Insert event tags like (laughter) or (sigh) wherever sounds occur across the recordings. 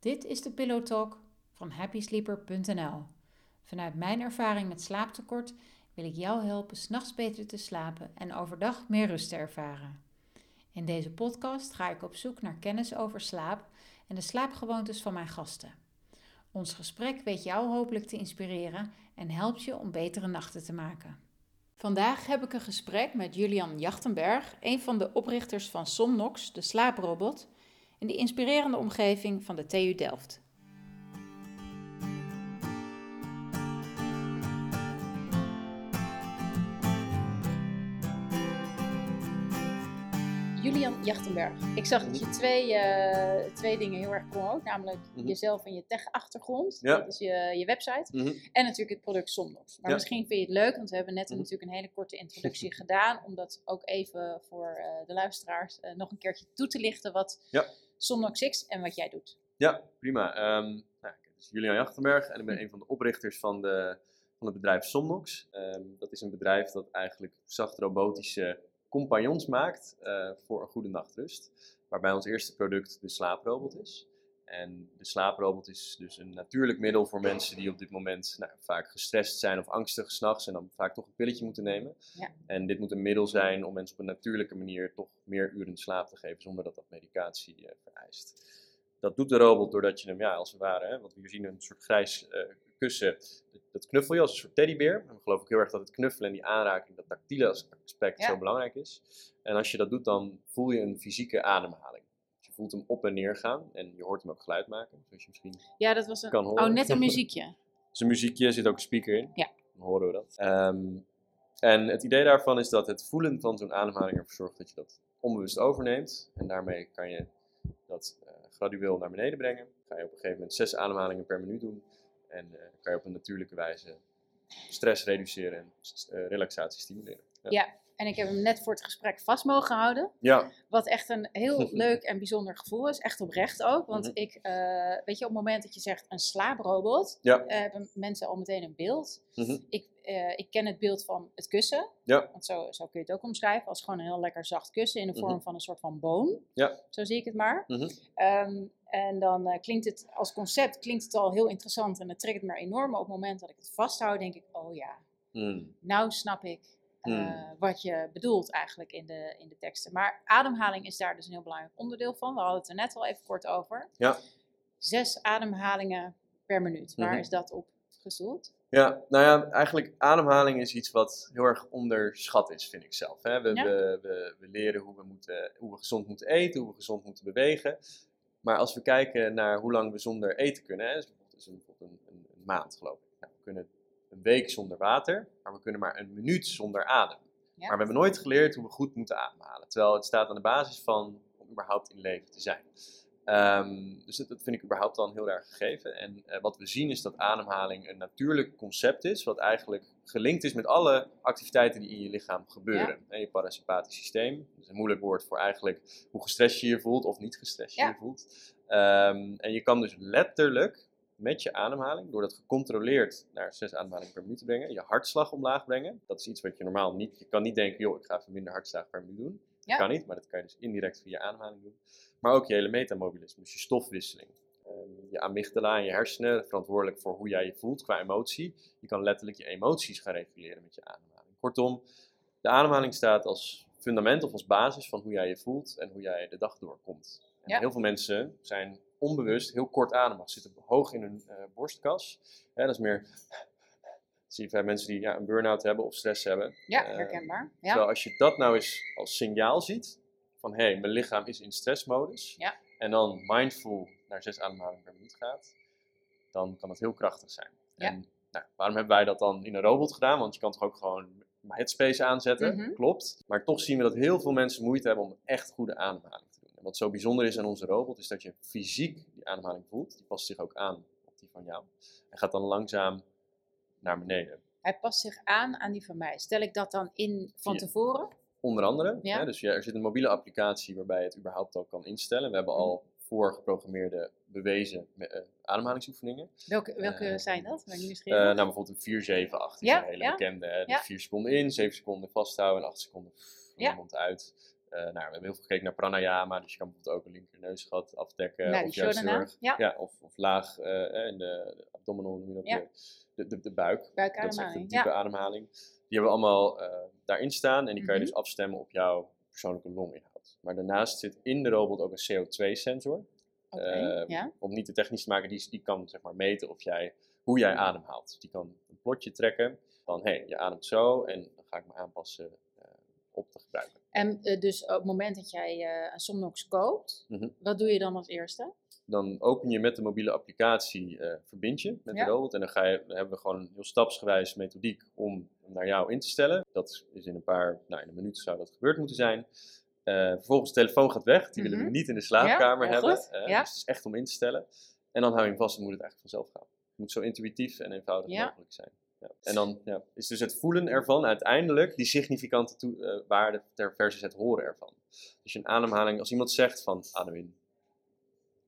Dit is de Pillow Talk van happysleeper.nl. Vanuit mijn ervaring met slaaptekort wil ik jou helpen s'nachts beter te slapen en overdag meer rust te ervaren. In deze podcast ga ik op zoek naar kennis over slaap en de slaapgewoontes van mijn gasten. Ons gesprek weet jou hopelijk te inspireren en helpt je om betere nachten te maken. Vandaag heb ik een gesprek met Julian Jachtenberg, een van de oprichters van Somnox, de slaaprobot, in de inspirerende omgeving van de TU Delft. Jachtenberg. Ik zag dat je twee, eh, twee dingen heel erg promoot. Namelijk Mhm. jezelf en je tech-achtergrond. Ja. Dat is je, je website. Mhm. En natuurlijk het product Somnox. Maar Ja. misschien vind je het leuk, want we hebben net Mhm. natuurlijk een hele korte introductie (laughs) gedaan. Om dat ook even voor eh, de luisteraars eh, nog een keertje toe te lichten wat Ja. Is en wat jij doet. Ja, prima. Ehm nou, ik ben Julian Jachtenberg en ik ben een van de oprichters van, de, van het bedrijf Somnox. Ehm, dat is een bedrijf dat eigenlijk zacht robotische compagnons maakt eh, voor een goede nachtrust. Waarbij ons eerste product de slaaprobot is. En de slaaprobot is dus een natuurlijk middel voor mensen die op dit moment nou, vaak gestrest zijn of angstig s'nachts en dan vaak toch een pilletje moeten nemen. Ja. En dit moet een middel zijn om mensen op een natuurlijke manier toch meer uren slaap te geven zonder dat dat medicatie eh, vereist. Dat doet de robot doordat je hem, ja, als het ware, hè, wat we hier zien, een soort grijs eh, kussen, dat, knuffel je als een soort teddybeer. En we geloven ook heel erg dat het knuffelen en die aanraking, dat tactiele aspect Ja. zo belangrijk is. En als je dat doet, dan voel je een fysieke ademhaling. Dus je voelt hem op en neer gaan en je hoort hem ook geluid maken, zoals je misschien Ja, dat was een, kan horen. oh, net een (laughs) muziekje. is een muziekje, er zit ook een speaker in. Ja. Dan horen we dat. Ehm, en het idee daarvan is dat het voelen van zo'n ademhaling ervoor zorgt dat je dat onbewust overneemt. En daarmee kan je dat eh, gradueel naar beneden brengen. Ga je op een gegeven moment zes ademhalingen per minuut doen. En eh, kan je op een natuurlijke wijze stress reduceren en eh, relaxatie stimuleren. Ja. En ik heb hem net voor het gesprek vast mogen houden. Ja, Wat echt een heel (laughs) leuk en bijzonder gevoel is. Echt oprecht ook. Want Mhm. ik, eh, weet je, op het moment dat je zegt een slaaprobot, ja. eh, hebben mensen al meteen een beeld. mhm, Ik, eh, ik ken het beeld van het kussen. Ja. Want zo, zo kun je het ook omschrijven. Als gewoon een heel lekker zacht kussen in de vorm Mhm. van een soort van boom. Ja. Zo zie ik het maar. mhm. Ehm, en dan eh, klinkt het als concept klinkt het al heel interessant en het triggert me enorm. Maar op het moment dat ik het vasthoud, denk ik, oh ja, Mm, nou snap ik eh, Hmm. wat je bedoelt eigenlijk in de, in de teksten. Maar ademhaling is daar dus een heel belangrijk onderdeel van. We hadden het er net al even kort over. Ja. Zes ademhalingen per minuut. Waar Mhm. is dat op gestoeld? Ja, nou ja, eigenlijk ademhaling is iets wat heel erg onderschat is, vind ik zelf. Hè? We, Ja. we, we, we leren hoe we, moeten, hoe we gezond moeten eten, hoe we gezond moeten bewegen. Maar als we kijken naar hoe lang we zonder eten kunnen, hè, dus bijvoorbeeld, is een, bijvoorbeeld een, een, een maand geloof ik. Nou, we kunnen een week zonder water, maar we kunnen maar een minuut zonder adem. Ja. Maar we hebben nooit geleerd hoe we goed moeten ademhalen. Terwijl het staat aan de basis van om überhaupt in leven te zijn. Ehm, dus dat, dat vind ik überhaupt dan heel erg gegeven. En eh, wat we zien is dat ademhaling een natuurlijk concept is, wat eigenlijk gelinkt is met alle activiteiten die in je lichaam gebeuren. En je parasympathisch systeem, dat is een moeilijk woord voor eigenlijk hoe gestrest je je voelt of niet gestrest je Ja. je voelt. Ehm, en je kan dus letterlijk met je ademhaling, door dat gecontroleerd naar zes ademhalingen per minuut te brengen, je hartslag omlaag brengen. Dat is iets wat je normaal niet, je kan niet denken, joh, ik ga even minder hartslag per minuut doen. Ja. Dat kan niet, maar dat kan je dus indirect via ademhaling doen. Maar ook je hele metamobilisme, dus je stofwisseling. Ehm, je amygdala en je hersenen, verantwoordelijk voor hoe jij je voelt qua emotie. Je kan letterlijk je emoties gaan reguleren met je ademhaling. Kortom, de ademhaling staat als fundament of als basis van hoe jij je voelt en hoe jij de dag doorkomt. En Ja. heel veel mensen zijn onbewust heel kort ademig, zitten hoog in hun eh, borstkas. Hè, dat is meer, dat (laughs) zie je bij mensen die ja, een burn-out hebben of stress hebben. Ja, Eh, herkenbaar. Ja. Terwijl als je dat nou eens als signaal ziet, van hé, hey, mijn lichaam is in stressmodus, Ja. en dan mindful naar zes ademhalingen per minuut gaat, dan kan dat heel krachtig zijn. Ja. En nou, waarom hebben wij dat dan in een robot gedaan? Want je kan toch ook gewoon headspace aanzetten, Mhm. klopt. Maar toch zien we dat heel veel mensen moeite hebben om echt goede ademhaling te doen. En wat zo bijzonder is aan onze robot, is dat je fysiek die ademhaling voelt. Die past zich ook aan op die van jou. En gaat dan langzaam naar beneden. Hij past zich aan aan die van mij. Stel ik dat dan in van Ja. tevoren? Onder andere. Ja. Hè, dus ja, er zit een mobiele applicatie waarbij je het überhaupt al kan instellen. We hebben al voorgeprogrammeerde bewezen eh, ademhalingsoefeningen. Welke, welke Eh, zijn dat? Ben ik Eh, nou, bijvoorbeeld een 4-7-8 is Ja, een hele ja. bekende. hè. Dus Ja. 4 seconden in, 7 seconden vasthouden en 8 seconden pff, mond uit. Nou, we hebben heel veel gekeken naar pranayama, dus je kan bijvoorbeeld ook een linker neusgat afdekken. Nou, of juist heel erg- ja. ja, of, of laag eh, in de, de abdominal, noem je dat, Ja. de, de, de buik. Dat is echt een diepe ademhaling. Die hebben we allemaal eh, daarin staan en die kan je Mhm. dus afstemmen op jouw persoonlijke longinhoud. Maar daarnaast zit in de robot ook een CO2-sensor. Oké, Eh, ja. Om niet te technisch te maken, die, die kan zeg maar meten of jij, hoe jij ademhaalt. Die kan een plotje trekken van hé, hey, je ademt zo en dan ga ik me aanpassen eh, op te gebruiken. En eh, dus op het moment dat jij eh, een Somnox koopt, Mhm. wat doe je dan als eerste? Dan open je met de mobiele applicatie, eh, verbind je met Ja. de robot en dan, ga je, dan hebben we gewoon een heel stapsgewijs methodiek om naar jou in te stellen. Dat is in een paar, nou in een minuut zou dat gebeurd moeten zijn. Vervolgens de telefoon gaat weg, die willen Mhm. we niet in de slaapkamer Ja, hebben. Ja. Dus het is echt om in te stellen. En dan hou je hem vast en moet het eigenlijk vanzelf gaan. Het moet zo intuïtief en eenvoudig mogelijk zijn. Ja. En dan ja, is dus het voelen ervan uiteindelijk die significante toe- eh, waarde ter versus het horen ervan. Dus je een ademhaling, als iemand zegt van adem in,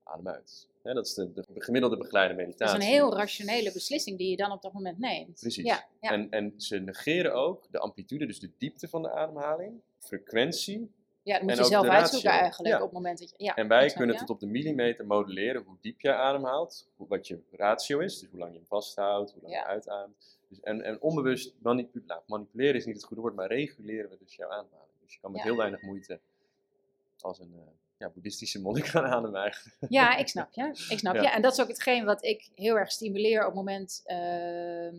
adem uit. Dat is de, de gemiddelde begeleide Dat meditatie. is een heel rationele beslissing die je dan op dat moment neemt. Precies. Ja, ja. En, en ze negeren ook de amplitude, dus de diepte van de ademhaling, frequentie. ja, dat moet en je zelf uitzoeken ratio. eigenlijk op het moment dat je... En wij kunnen tot op de millimeter modelleren hoe diep je ademhaalt, hoe, wat je ratio is, dus hoe lang je hem vasthoudt, hoe lang je uitademt. Dus en, en onbewust manipu- nou, manipuleren is niet het goede woord, maar reguleren we dus jouw ademhaling. Dus je kan met Ja. heel weinig moeite als een eh, ja, boeddhistische monnik gaan ademen eigenlijk. Ja, ik snap je. Ik snap Ja. je. En dat is ook hetgeen wat ik heel erg stimuleer op het moment ehm,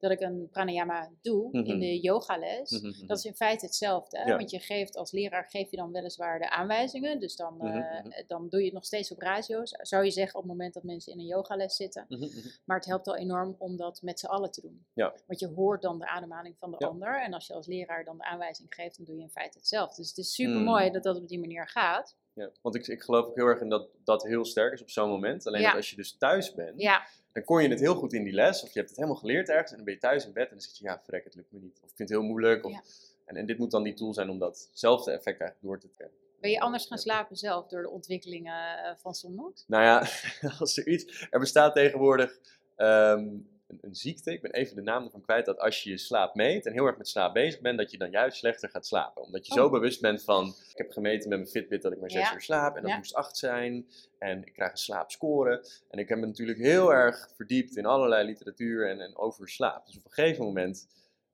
dat ik een pranayama doe Mhm. in de yogales. Mhm, Dat is in feite hetzelfde. Ja. Want je geeft als leraar geef je dan weliswaar de aanwijzingen. Dus dan, Mhm, eh, mhm. dan doe je het nog steeds op ratio's. Zou je zeggen op het moment dat mensen in een yogales zitten. mhm, mhm. Maar het helpt al enorm om dat met z'n allen te doen. Ja. Want je hoort dan de ademhaling van de Ja. ander. En als je als leraar dan de aanwijzing geeft, dan doe je in feite hetzelfde. Dus het is super mooi Mm. dat dat op die manier gaat. Ja, want ik, ik geloof ook heel erg in dat dat heel sterk is op zo'n moment. Alleen Ja. dat als je dus thuis bent, Ja, dan kon je het heel goed in die les, of je hebt het helemaal geleerd ergens, en dan ben je thuis in bed en dan zit je, ja, verrek, het lukt me niet. Of ik vind het heel moeilijk. Of, Ja. en, en dit moet dan die tool zijn om datzelfde effect eigenlijk door te trekken. ben je anders gaan slapen zelf door de ontwikkelingen eh, van Somnox? Nou ja, (laughs) als er iets. Er bestaat tegenwoordig ehm, een, een ziekte, ik ben even de naam ervan kwijt, dat als je je slaap meet en heel erg met slaap bezig bent, dat je dan juist slechter gaat slapen. Omdat je zo Oh. bewust bent van, ik heb gemeten met mijn Fitbit dat ik maar zes Ja. uur slaap en dat Ja. moest acht zijn. En ik krijg een slaapscore. En ik heb me natuurlijk heel erg verdiept in allerlei literatuur en, en over slaap. Dus op een gegeven moment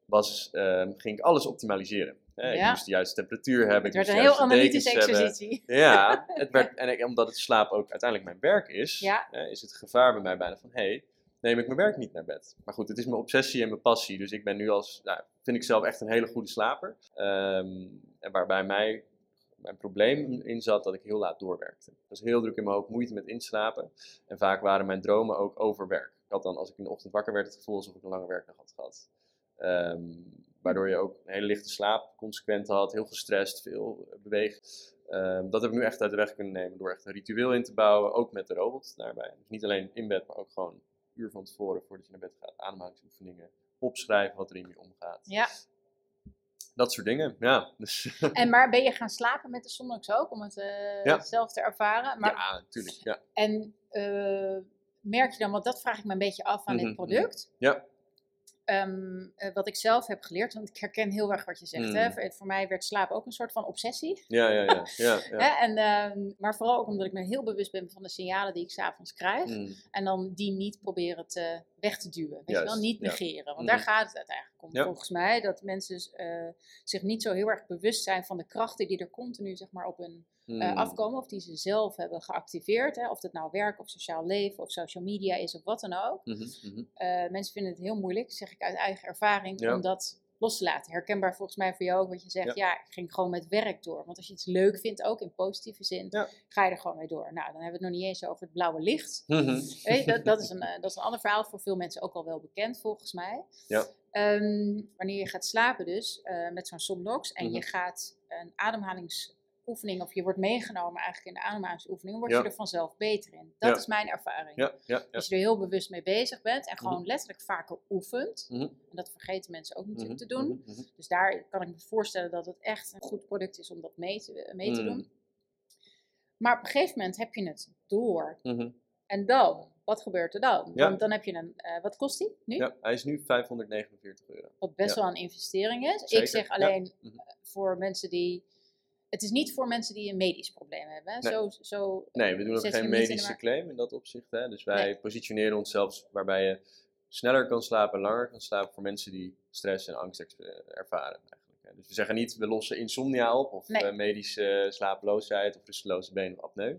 was, ehm, ging ik alles optimaliseren. Hè, Ik moest de juiste temperatuur hebben. Het ik werd moest een heel analytische hebben. exercitie. Ja, (laughs) het werd, en ik, omdat het slaap ook uiteindelijk mijn werk is, Ja. is het gevaar bij mij bijna van, hé, hey, neem ik mijn werk niet naar bed. Maar goed, het is mijn obsessie en mijn passie, dus ik ben nu als, nou, vind ik zelf echt een hele goede slaper. Ehm, en waarbij mij mijn probleem in zat dat ik heel laat doorwerkte. Ik was heel druk in mijn hoofd, moeite met inslapen. En vaak waren mijn dromen ook over werk. Ik had dan, als ik in de ochtend wakker werd, het gevoel alsof ik een lange werkdag had gehad. Ehm, waardoor je ook een hele lichte slaap consequent had, heel gestrest, veel beweegt. Ehm, dat heb ik nu echt uit de weg kunnen nemen door echt een ritueel in te bouwen, ook met de robot daarbij. Dus niet alleen in bed, maar ook gewoon uur van tevoren voordat je naar bed gaat, ademhalingsoefeningen, opschrijven wat er in je omgaat. Ja. Dat soort dingen, ja. Dus, (laughs) En maar ben je gaan slapen met de Somnox ook, om het eh, Ja. zelf te ervaren? Maar, ja, natuurlijk. Ja. En eh, merk je dan, want dat vraag ik me een beetje af aan Mhm, dit product. Ja. Ehm, eh, wat ik zelf heb geleerd, want ik herken heel erg wat je zegt. Hè? Mm. Voor, voor mij werd slaap ook een soort van obsessie. Ja, ja, ja. ja, ja. En, ehm, maar vooral ook omdat ik me heel bewust ben van de signalen die ik s'avonds krijg. Mm, En dan die niet proberen te, weg te duwen. Weet je wel, niet negeren. Want Mhm. daar gaat het uiteindelijk om. Volgens mij dat mensen eh, zich niet zo heel erg bewust zijn van de krachten die er continu zeg maar, op hun mm. eh, afkomen. Of die ze zelf hebben geactiveerd. Hè? Of het nou werk of sociaal leven of social media is of wat dan ook. Mhm, mhm. Eh, mensen vinden het heel moeilijk, zeg ik uit eigen ervaring, om dat los te laten. Herkenbaar volgens mij voor jou ook wat je zegt. Ja. Ja. ik ging gewoon met werk door. Want als je iets leuk vindt, ook in positieve zin, Ja. ga je er gewoon mee door. Nou, dan hebben we het nog niet eens over het blauwe licht. Mhm. Weet dat, dat, is een, eh, dat is een ander verhaal voor veel mensen ook al wel bekend volgens mij. Ja. Ehm, wanneer je gaat slapen dus eh, met zo'n Somnox en je Mhm. gaat een ademhalingsoefening of je wordt meegenomen eigenlijk in de ademhalingsoefening, word je er vanzelf beter in. Dat is mijn ervaring. Als je er heel bewust mee bezig bent en gewoon Mhm. letterlijk vaker oefent. Mhm. En dat vergeten mensen ook natuurlijk Mhm, te doen. Dus daar kan ik me voorstellen dat het echt een goed product is om dat mee te, mee te doen. Maar op een gegeven moment heb je het door. En dan, wat gebeurt er dan? Ja. Want dan heb je een, eh, wat kost die nu? Ja, hij is nu 549 euro. Wat best Ja. wel een investering is. Zeker, Ik zeg alleen eh, voor mensen die het is niet voor mensen die een medisch probleem hebben. hè? Nee. Zo, zo, Nee, we doen ook geen in medische claim in dat opzicht. Hè? Dus wij Nee. positioneren onszelf waarbij je sneller kan slapen en langer kan slapen voor mensen die stress en angst eh, ervaren. Eigenlijk. hè. Dus we zeggen niet, we lossen insomnia op of Nee. eh, medische slapeloosheid of rusteloze benen of apneu.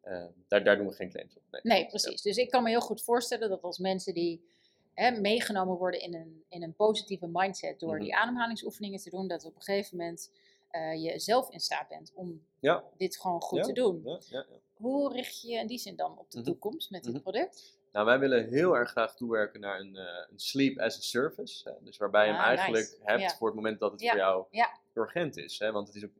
Eh, daar, daar doen we geen claims op. Nee. Nee, precies. Dus ik kan me heel goed voorstellen dat als mensen die hè, meegenomen worden in een, in een positieve mindset door Mhm. die ademhalingsoefeningen te doen, dat op een gegeven moment eh, je zelf in staat bent om Ja. dit gewoon goed Ja, te doen. Ja. Hoe richt je je in die zin dan op de Mhm. toekomst met dit Mhm. product? Nou, wij willen heel erg graag toewerken naar een, eh, een sleep as a service. Hè? Dus waarbij je hem Ah, eigenlijk nice. hebt voor het moment dat het voor jou urgent is. Hè? Want het is ook,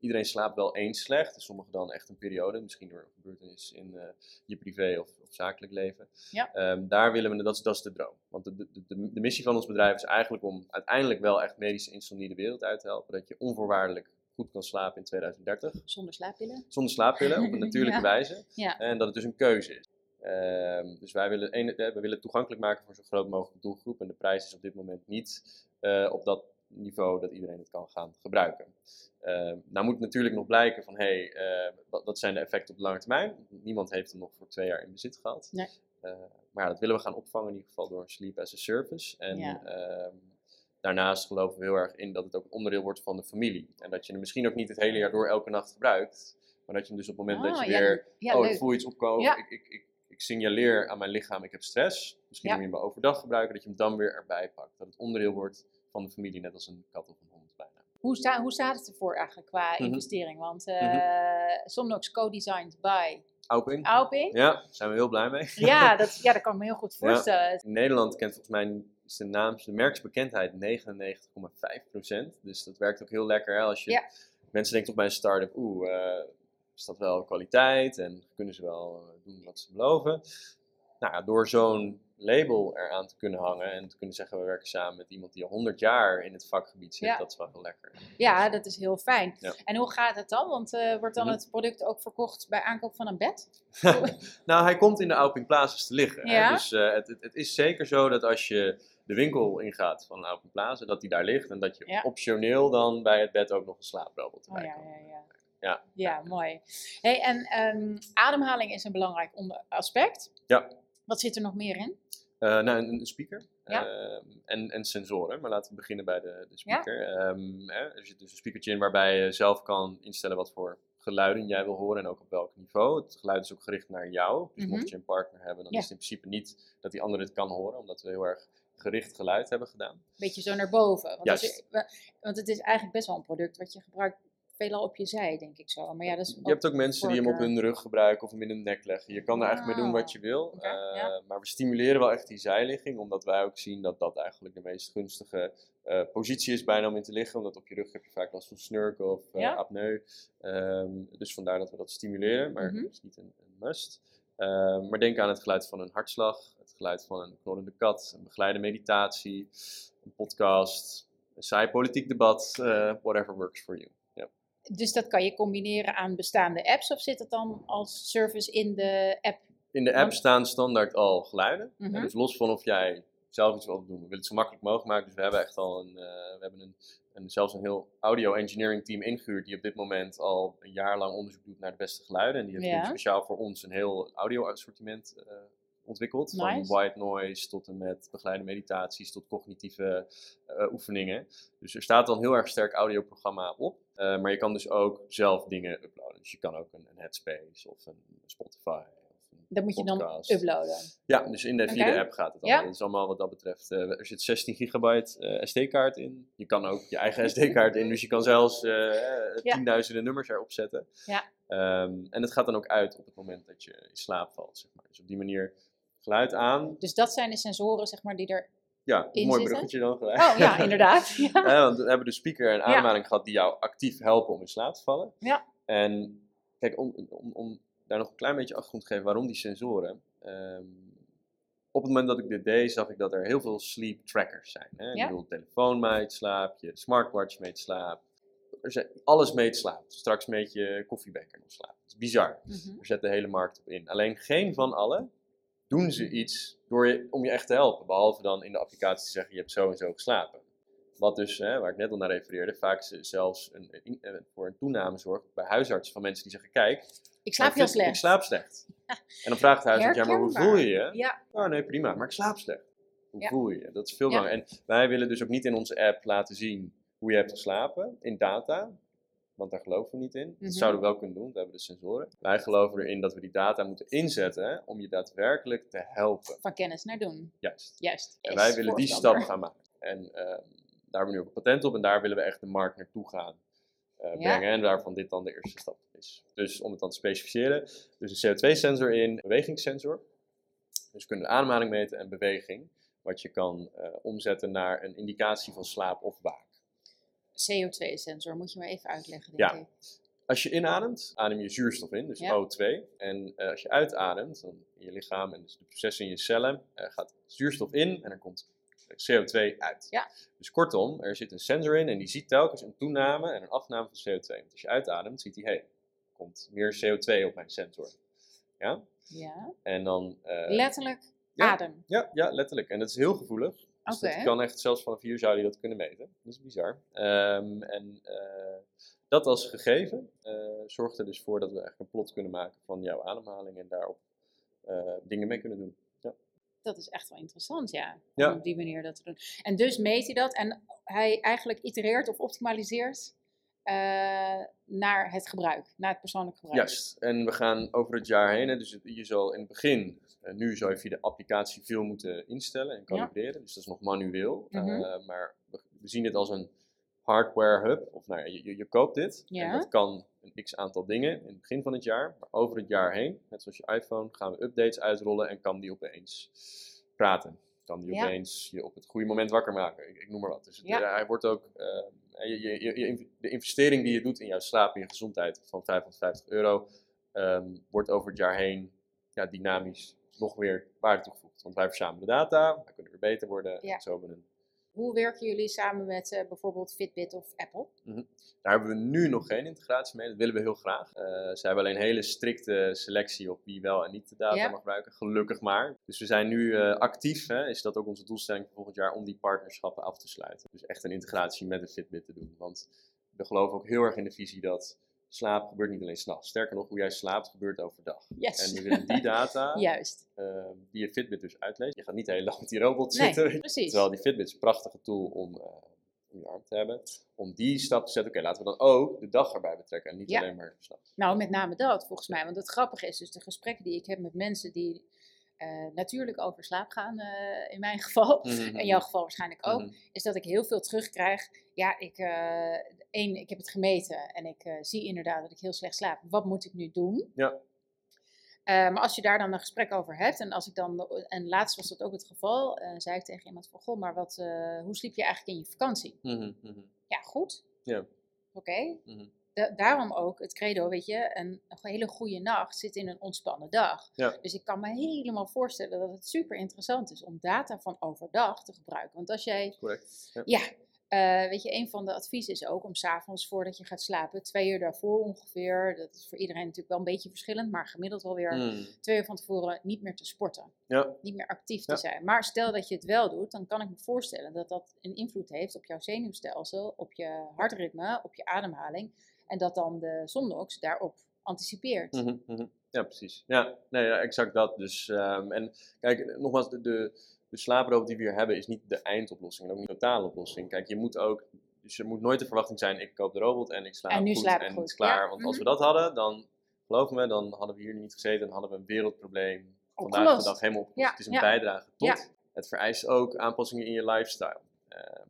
iedereen slaapt wel eens slecht. En sommigen dan echt een periode. Misschien door een gebeurtenis in eh, je privé of, of zakelijk leven. Ja. Ehm, daar willen we, dat is, dat is de droom. Want de, de, de, de missie van ons bedrijf is eigenlijk om uiteindelijk wel echt medische insomnie de wereld uit te helpen. Dat je onvoorwaardelijk goed kan slapen in 2030. Zonder slaappillen? Zonder slaappillen, op een (laughs) natuurlijke Ja. wijze. Ja. En dat het dus een keuze is. Ehm, dus wij willen, eh, we willen het toegankelijk maken voor zo'n groot mogelijke doelgroep. En de prijs is op dit moment niet eh, op dat niveau dat iedereen het kan gaan gebruiken. Ehm, nou moet natuurlijk nog blijken van, hé, hey, eh, wat, wat zijn de effecten op de lange termijn? Niemand heeft hem nog voor twee jaar in bezit gehad. Nee. Eh, maar dat willen we gaan opvangen in ieder geval door een sleep as a service. En Ja. ehm, daarnaast geloven we heel erg in dat het ook onderdeel wordt van de familie. En dat je hem misschien ook niet het hele jaar door elke nacht gebruikt. Maar dat je hem dus op het moment dat Oh, je weer ja, oh, leuk. ik voel iets opkomen. Ja. Ik, ik, ik, ik signaleer aan mijn lichaam, ik heb stress. Misschien moet je hem overdag gebruiken, dat je hem dan weer erbij pakt. Dat het onderdeel wordt van de familie, net als een kat of een hond bijna. Hoe, sta, hoe staat het ervoor eigenlijk qua Mhm. investering? Want eh Somnox co-designed by Auping? Auping. Ja, daar zijn we heel blij mee. Ja, (laughs) dat, ja, dat kan ik me heel goed voorstellen. In Nederland kent volgens mij de naam, de merksbekendheid 99,5%. Dus dat werkt ook heel lekker. Hè? Als je, Ja. Mensen denken toch bij een start-up, oeh, eh, is dat wel kwaliteit en kunnen ze wel eh, doen wat ze beloven? Nou, ja, door zo'n label eraan te kunnen hangen en te kunnen zeggen, we werken samen met iemand die al 100 jaar in het vakgebied zit, Ja. dat is wel heel lekker. Ja, dat is heel fijn. Ja. En hoe gaat het dan? Want eh, wordt dan het product ook verkocht bij aankoop van een bed? (laughs) nou, hij komt in de Auping Plazas te liggen. hè. Ja. Dus eh, het, het, het is zeker zo dat als je de winkel ingaat van een Auping Plaza, dat die daar ligt en dat je optioneel dan bij het bed ook nog een slaaprobot Oh erbij ja, kan. ja, ja. Ja. Ja, mooi. Hey, en ehm, ademhaling is een belangrijk onder- aspect. Ja. Wat zit er nog meer in? Eh, nou, een, een speaker Ja. ehm, en, en sensoren, maar laten we beginnen bij de, de speaker. Ehm, hè, er zit dus een speakertje in waarbij je zelf kan instellen wat voor geluiden jij wil horen en ook op welk niveau. Het geluid is ook gericht naar jou, dus Mhm. mocht je een partner hebben, dan Ja. is het in principe niet dat die ander het kan horen, omdat we heel erg gericht geluid hebben gedaan. Beetje zo naar boven. Want, Juist. je- wa- want het is eigenlijk best wel een product wat je gebruikt veelal op je zij, denk ik zo. Maar ja, dat is Je hebt ook mensen die hem op hun rug gebruiken of hem in hun nek leggen. Je kan er eigenlijk mee doen wat Ah, je wil. eh, ja. Maar we stimuleren wel echt die zijligging, omdat wij ook zien dat dat eigenlijk de meest gunstige eh, positie is bijna om in te liggen. Omdat op je rug heb je vaak last van snurken of Ja. apneu. Ehm, dus vandaar dat we dat stimuleren, maar Mhm. het is niet een, een must. Ehm, maar denk aan het geluid van een hartslag, het geluid van een knorrende kat, een begeleide meditatie, een podcast, een saai politiek debat, whatever works for you. Dus dat kan je combineren aan bestaande apps of zit het dan als service in de app? In de app Want- staan standaard al geluiden. En dus los van of jij zelf iets wilt doen. We willen het zo makkelijk mogelijk maken. Dus we hebben echt al een, eh, we hebben een, een, zelfs een heel audio engineering team ingehuurd. Die op dit moment al een jaar lang onderzoek doet naar de beste geluiden. En die heeft Ja. speciaal voor ons een heel audio assortiment eh, ontwikkeld. Nice. Van white noise tot en met begeleide meditaties tot cognitieve eh, oefeningen. Dus er staat dan heel erg sterk audioprogramma op. Eh, maar je kan dus ook zelf dingen uploaden. Dus je kan ook een, een Headspace of een Spotify. Of een Dat moet je dan uploaden. Ja, dus in de, via Oké. de app gaat het Ja. allemaal. Dat is allemaal wat dat betreft. eh, er zit 16 gigabyte eh, SD-kaart in. Je kan ook je eigen (laughs) SD-kaart in, dus je kan zelfs eh, Ja. tienduizenden nummers erop zetten. Ja. Ehm, en het gaat dan ook uit op het moment dat je in slaap valt, zeg maar. Dus op die manier geluid aan. Dus dat zijn de sensoren, zeg maar, die er... Ja, een mooi bruggetje dan gelijk. Oh ja, (laughs) inderdaad. Ja. Want we hebben de speaker en ademhaling gehad die jou actief helpen om in slaap te vallen. Ja. En kijk, om, om, om daar nog een klein beetje achtergrond te geven waarom die sensoren. Ehm, op het moment dat ik dit deed, zag ik dat er heel veel sleep trackers zijn. Hè? Ja. Ik bedoel, telefoon meet slaap, je smartwatch meet slaap. Er zijn, alles meet slaap. Straks meet je koffiebeker nog slaap. Dat is bizar. Mhm. Er zet de hele markt op in. Alleen geen van alle doen ze iets door je, om je echt te helpen. Behalve dan in de applicatie te zeggen, je hebt zo en zo geslapen. Wat dus, hè, waar ik net al naar refereerde, vaak ze- zelfs een, een- voor een toename zorgt bij huisartsen van mensen die zeggen, kijk, Ik slaap ik heel slecht. Ik slaap slecht. (laughs) En dan vraagt de huisarts, ja, maar hoe voel je je? Ja, Oh nee, prima, maar ik slaap slecht. Hoe Ja. voel je je? Dat is veel belangrijker. En wij willen dus ook niet in onze app laten zien hoe je hebt geslapen in data. Want daar geloven we niet in. Mhm. Dat zouden we wel kunnen doen, want we hebben de sensoren. Wij geloven erin dat we die data moeten inzetten om je daadwerkelijk te helpen. van kennis naar doen. Juist. Juist. En wij willen die stap gaan maken. En ehm, daar hebben we nu ook een patent op en daar willen we echt de markt naartoe gaan eh, Ja. brengen. En waarvan dit dan de eerste stap is. Dus om het dan te specificeren, dus een CO2-sensor in, een bewegingssensor. Dus we kunnen de ademhaling meten en beweging. Wat je kan eh, omzetten naar een indicatie van slaap of waak. CO2-sensor, moet je me even uitleggen, denk Ja. ik. Als je inademt, adem je zuurstof in, dus Ja. O2. En eh, als je uitademt, dan in je lichaam en dus de processen in je cellen, eh, gaat zuurstof in en er komt CO2 uit. Ja. Dus kortom, er zit een sensor in en die ziet telkens een toename en een afname van CO2. Want als je uitademt, ziet hij, hé, hey, er komt meer CO2 op mijn sensor. Ja? Ja. En dan... eh, Letterlijk ja. adem. Ja, ja, letterlijk. En dat is heel gevoelig. Dus Oké. dat kan echt, zelfs vanaf hier zou je dat kunnen meten. Dat is bizar. Ehm, en eh, dat als gegeven eh, zorgt er dus voor dat we eigenlijk een plot kunnen maken van jouw ademhaling en daarop eh, dingen mee kunnen doen. Dat is echt wel interessant, ja. Ja. Op die manier dat te doen. En dus meet hij dat en hij eigenlijk itereert of optimaliseert naar het gebruik, naar het persoonlijk gebruik. Juist. En we gaan over het jaar heen. Hè, dus je zal in het begin, eh, nu zou je via de applicatie veel moeten instellen en kalibreren. Dus dat is nog manueel. Mhm. Eh, maar we, we zien het als een hardware hub. Of nou ja, je, je, je koopt dit. Ja. En dat kan een x aantal dingen in het begin van het jaar. Maar over het jaar heen, net zoals je iPhone, gaan we updates uitrollen en kan die opeens praten. Kan die Ja. opeens je op het goede moment wakker maken. Ik, ik noem maar wat. Dus het- Ja. eh, hij wordt ook, eh, je, je, je, je- de investering die je doet in jouw slaap en je gezondheid van 550 euro, ehm, wordt over het jaar heen ja, dynamisch nog weer waarde toegevoegd. Want wij verzamelen data, wij kunnen weer beter worden. Ja. En zo hebben we een Hoe werken jullie samen met eh, bijvoorbeeld Fitbit of Apple? Daar hebben we nu nog geen integratie mee. Dat willen we heel graag. Eh, ze hebben alleen een hele strikte selectie op wie wel en niet de data Ja. mag gebruiken. Gelukkig maar. Dus we zijn nu eh, actief. Hè, is dat ook onze doelstelling voor volgend jaar om die partnerschappen af te sluiten. Dus echt een integratie met de Fitbit te doen. Want we geloven ook heel erg in de visie dat slaap gebeurt niet alleen s'nachts. Sterker nog, hoe jij slaapt gebeurt overdag. Yes. En we willen die data, (laughs) Juist. eh, die je Fitbit dus uitleest. Je gaat niet hele dag met die robot zitten. precies. Terwijl die Fitbit is een prachtige tool om, eh, om je arm te hebben. Om die stap te zetten, oké, laten we dan ook de dag erbij betrekken en niet Ja. alleen maar s'nachts. Nou, met name dat volgens mij. Want het grappige is dus de gesprekken die ik heb met mensen die eh, natuurlijk over slaap gaan, eh, in mijn (laughs) geval. In jouw geval waarschijnlijk ook. Mhm. Is dat ik heel veel terugkrijg. Ja, ik, eh, één, ik heb het gemeten en ik zie inderdaad dat ik heel slecht slaap. Wat moet ik nu doen? Ja. Maar als je daar dan een gesprek over hebt, en als ik dan, en laatst was dat ook het geval, zei ik tegen iemand van, goh, maar wat, hoe sliep je eigenlijk in je vakantie? Mhm, mhm. Ja, goed. Ja. Oké. Mhm. Da- daarom ook het credo, weet je, een, een hele goede nacht zit in een ontspannen dag. Ja. Dus ik kan me helemaal voorstellen dat het super interessant is om data van overdag te gebruiken. Want als jij, Correct. Ja. ja, eh, weet je, een van de adviezen is ook om s'avonds voordat je gaat slapen, twee uur daarvoor ongeveer, dat is voor iedereen natuurlijk wel een beetje verschillend, maar gemiddeld wel weer Mhm. twee uur van tevoren niet meer te sporten. Ja. Niet meer actief te zijn. Maar stel dat je het wel doet, dan kan ik me voorstellen dat dat een invloed heeft op jouw zenuwstelsel, op je hartritme, op je ademhaling. En dat dan de zondox daarop anticipeert. Mhm, mhm. Ja, precies. Ja, nee, ja, exact dat. Dus, ehm, en kijk, nogmaals, de, de, die we hier hebben is niet de eindoplossing en ook niet de totale oplossing. Kijk, je moet ook, dus er moet nooit de verwachting zijn, ik koop de robot en ik slaap En nu goed slaap ik en goed. het is klaar. Ja, Want als mhm. we dat hadden, dan, geloof me, dan hadden we hier niet gezeten en hadden we een wereldprobleem vandaag de dag helemaal opgelost. Ja, het is een bijdrage tot. Het vereist ook aanpassingen in je lifestyle. Eh,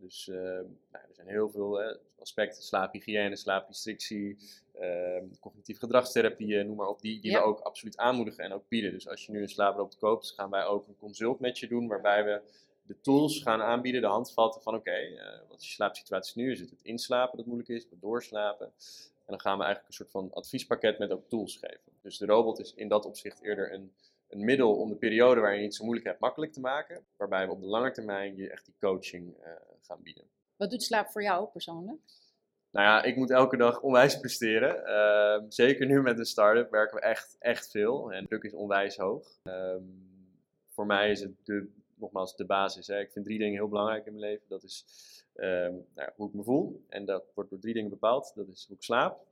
dus ehm, nou, er zijn heel veel eh, aspecten, slaaphygiëne, slaaprestrictie, ehm, cognitief gedragstherapie, noem maar op, die, die Ja. we ook absoluut aanmoedigen en ook bieden. Dus als je nu een slaaprobot koopt, gaan wij ook een consult met je doen, waarbij we de tools gaan aanbieden, de handvatten van oké, eh, wat is je slaapsituatie nu? Is het het inslapen dat moeilijk is, het doorslapen? En dan gaan we eigenlijk een soort van adviespakket met ook tools geven. Dus de robot is in dat opzicht eerder een, een middel om de periode waar je niet zo moeilijk hebt makkelijk te maken. Waarbij we op de lange termijn je echt die coaching eh, gaan bieden. Wat doet slaap voor jou persoonlijk? Nou ja, ik moet elke dag onwijs presteren. Ehm, zeker nu met een start-up werken we echt, echt veel. En druk is onwijs hoog. Ehm, voor mij is het de, nogmaals de basis. Hè. Ik vind drie dingen heel belangrijk in mijn leven. Dat is ehm, nou ja, hoe ik me voel. En dat wordt door drie dingen bepaald. Dat is hoe ik slaap,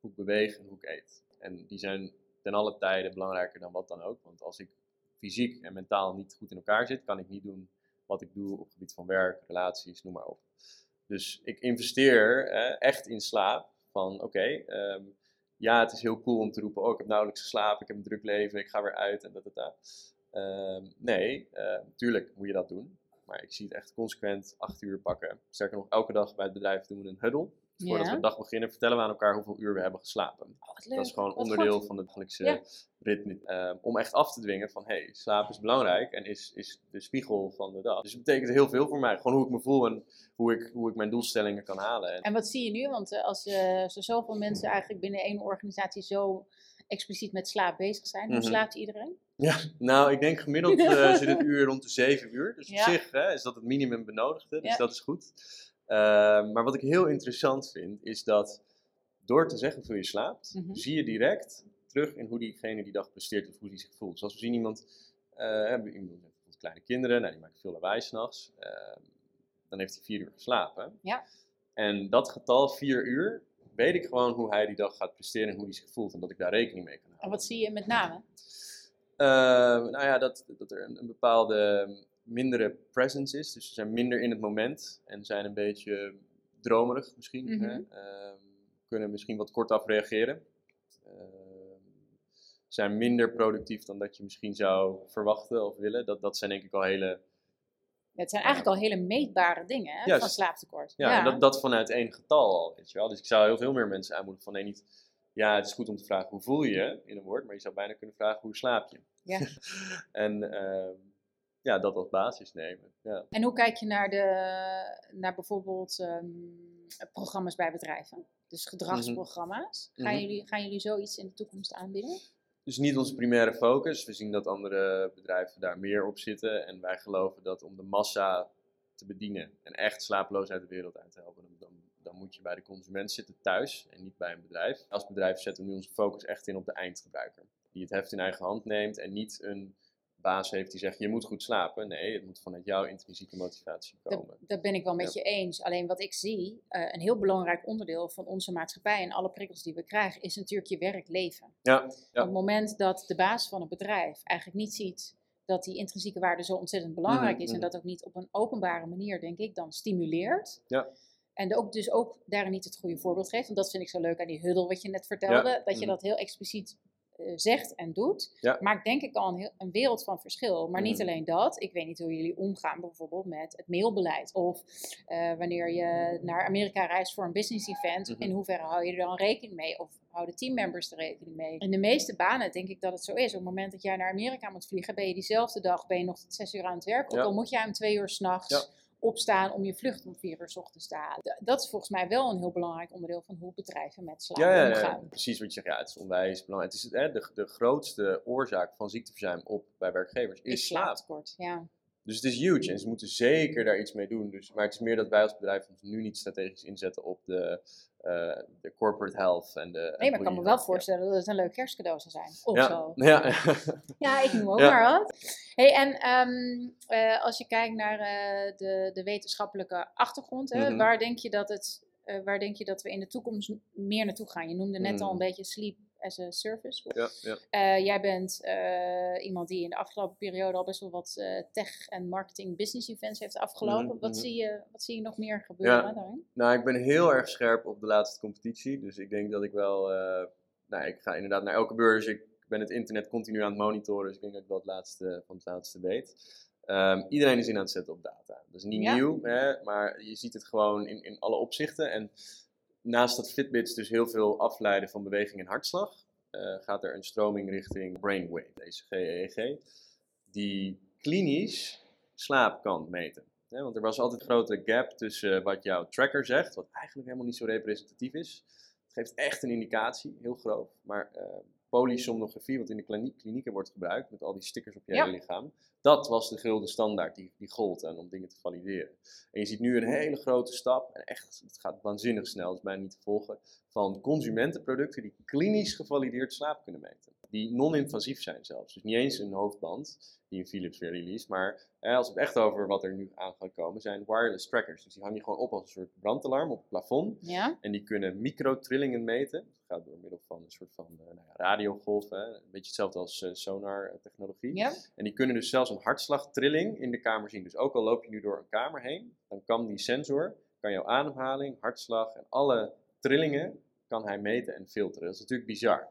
hoe ik beweeg en hoe ik eet. En die zijn ten alle tijden belangrijker dan wat dan ook. Want als ik fysiek en mentaal niet goed in elkaar zit, kan ik niet doen wat ik doe op het gebied van werk, relaties, noem maar op. Dus ik investeer echt in slaap. Van oké, ehm, ja, het is heel cool om te roepen: Oh, ik heb nauwelijks geslapen, ik heb een druk leven, ik ga weer uit en dat, dat, dat. Ehm, nee, natuurlijk moet je dat doen. Maar ik zie het echt consequent acht uur pakken. Sterker nog, elke dag bij het bedrijf doen we een huddle. Voordat we de dag beginnen, vertellen we aan elkaar hoeveel uur we hebben geslapen. Oh, dat is gewoon onderdeel van het dagelijkse ritme. Ehm, om echt af te dwingen van, hé, hey, slaap is belangrijk en is, is de spiegel van de dag. Dus het betekent heel veel voor mij. Gewoon hoe ik me voel en hoe ik, hoe ik mijn doelstellingen kan halen. En, en wat zie je nu? Want uh, als uh, zo zoveel mensen eigenlijk binnen één organisatie zo expliciet met slaap bezig zijn, hoe mm slaapt iedereen? Ja, nou, ik denk gemiddeld uh, zit het (laughs) uur rond de 7 uur. Dus op zich hè, is dat het minimum benodigde, dus dat is goed. Ehm, maar wat ik heel interessant vind, is dat door te zeggen hoeveel je slaapt, mhm. zie je direct terug in hoe diegene die dag presteert of hoe die zich voelt. Zoals we zien iemand, uh, iemand met kleine kinderen, nou, die maakt veel lawaai s'nachts, uh, dan heeft hij vier uur geslapen. Ja. En dat getal, vier uur, weet ik gewoon hoe hij die dag gaat presteren en hoe hij zich voelt en dat ik daar rekening mee kan houden. En wat zie je met name? Uh, nou ja, dat, dat er een, een bepaalde mindere presence is. Dus ze zijn minder in het moment en zijn een beetje dromerig misschien. Mm hè? Ehm, kunnen misschien wat kortaf reageren. Uh, zijn minder productief dan dat je misschien zou verwachten of willen. Dat, dat zijn denk ik al hele... het zijn eigenlijk al hele meetbare dingen hè, van slaaptekort. Ja, ja. En dat, dat vanuit één getal al, weet je wel. Dus ik zou heel veel meer mensen aanmoedigen van nee, niet... Ja, het is goed om te vragen hoe voel je je in een woord, maar je zou bijna kunnen vragen hoe slaap je. Ja. (laughs) en uh, ja, dat als basis nemen. Ja. En hoe kijk je naar, de, naar bijvoorbeeld um, programma's bij bedrijven? Dus gedragsprogramma's. gaan, mhm. jullie, gaan jullie zoiets in de toekomst aanbieden? Dus niet onze primaire focus. We zien dat andere bedrijven daar meer op zitten. En wij geloven dat om de massa te bedienen en echt slapeloosheid de wereld uit te helpen, dan, dan moet je bij de consument zitten thuis en niet bij een bedrijf. Als bedrijf zetten we nu onze focus echt in op de eindgebruiker. Die het heft in eigen hand neemt en niet een baas heeft die zegt je moet goed slapen. Nee, het moet vanuit jouw intrinsieke motivatie komen. Dat, ben ik wel met je eens. Alleen wat ik zie, uh, een heel belangrijk onderdeel van onze maatschappij en alle prikkels die we krijgen, is natuurlijk je werkleven. Ja, ja. Op het moment dat de baas van een bedrijf eigenlijk niet ziet dat die intrinsieke waarde zo ontzettend belangrijk mhm, is en mhm. dat ook niet op een openbare manier, denk ik, dan stimuleert. Ja. En ook, dus ook daarin niet het goede voorbeeld geeft. Want dat vind ik zo leuk aan die huddle wat je net vertelde. Dat je mhm. dat heel expliciet eh, zegt en doet, ja. maakt denk ik al een, een wereld van verschil. Maar niet mm. alleen dat, ik weet niet hoe jullie omgaan bijvoorbeeld met het mailbeleid. Of uh, wanneer je naar Amerika reist voor een business event, mm-hmm. in hoeverre hou je er dan rekening mee? Of houden teammembers er rekening mee? In de meeste banen denk ik dat het zo is. Op het moment dat jij naar Amerika moet vliegen, ben je diezelfde dag ben je nog tot zes uur aan het werk. Ook al moet jij om twee uur s'nachts... Ja opstaan om je vlucht om vier uur s ochtends te halen. Dat is volgens mij wel een heel belangrijk onderdeel van hoe bedrijven met slaap ja, omgaan. Ja, precies wat je zegt. Ja, het is onwijs belangrijk. Het is hè, de, de grootste oorzaak van ziekteverzuim op, bij werkwerkgevers is, is slaap. ja. Dus het is huge en ze moeten zeker daar iets mee doen. Dus, maar het is meer dat wij als bedrijf ons nu niet strategisch inzetten op de, uh, de corporate health en de. Nee, maar ik kan me wel voorstellen dat het een leuk kerstcadeau zou zijn. Of ja. zo. Ja, (laughs) (laughs) ja ik noem ook maar wat. Hey, en um, uh, als je kijkt naar uh, de, de wetenschappelijke achtergrond, hè, mm -hmm. waar, denk je dat het, waar denk je dat we in de toekomst meer naartoe gaan? Je noemde net mm. al een beetje sleep as a service. Ja, ja. Uh, jij bent uh, iemand die in de afgelopen periode al best wel wat uh, tech en marketing business events heeft afgelopen. Mm -hmm. wat, zie je, wat zie je nog meer gebeuren ja. daarin? Nou, ik ben heel erg scherp op de laatste competitie. Dus ik denk dat ik wel. nou, ik ga inderdaad naar elke beurs. Ik ben het internet continu aan het monitoren. Dus ik denk dat ik wel het laatste van het laatste weet. Um, iedereen is in aan het zetten op data. Dat is niet nieuw, hè, maar je ziet het gewoon in, in alle opzichten. En naast dat Fitbits dus heel veel afleiden van beweging en hartslag, uh, gaat er een stroming richting brainwave, ECG, EEG, die klinisch slaap kan meten. want er was altijd een grote gap tussen wat jouw tracker zegt, wat eigenlijk helemaal niet zo representatief is. Het geeft echt een indicatie, heel groot, maar uh, polysomnografie, wat in de klinieken wordt gebruikt, met al die stickers op je hele lichaam, dat was de gulden standaard die, die gold aan om dingen te valideren. En je ziet nu een hele grote stap, en echt, het gaat waanzinnig snel, dat is bijna niet te volgen, van consumentenproducten die klinisch gevalideerd slaap kunnen meten. Die non-invasief zijn zelfs. Dus niet eens een hoofdband die een Philips weer release, maar als we het echt over wat er nu aan gaat komen, zijn wireless trackers. Dus die hang je gewoon op als een soort brandalarm op het plafond. Ja. En die kunnen microtrillingen meten. Dat gaat door middel van een soort van uh, nou radiogolven, een beetje hetzelfde als uh, sonar-technologie. Ja. En die kunnen dus zelfs een hartslagtrilling in de kamer zien. Dus ook al loop je nu door een kamer heen, dan kan die sensor, kan jouw ademhaling, hartslag en alle trillingen, kan hij meten en filteren. Dat is natuurlijk bizar.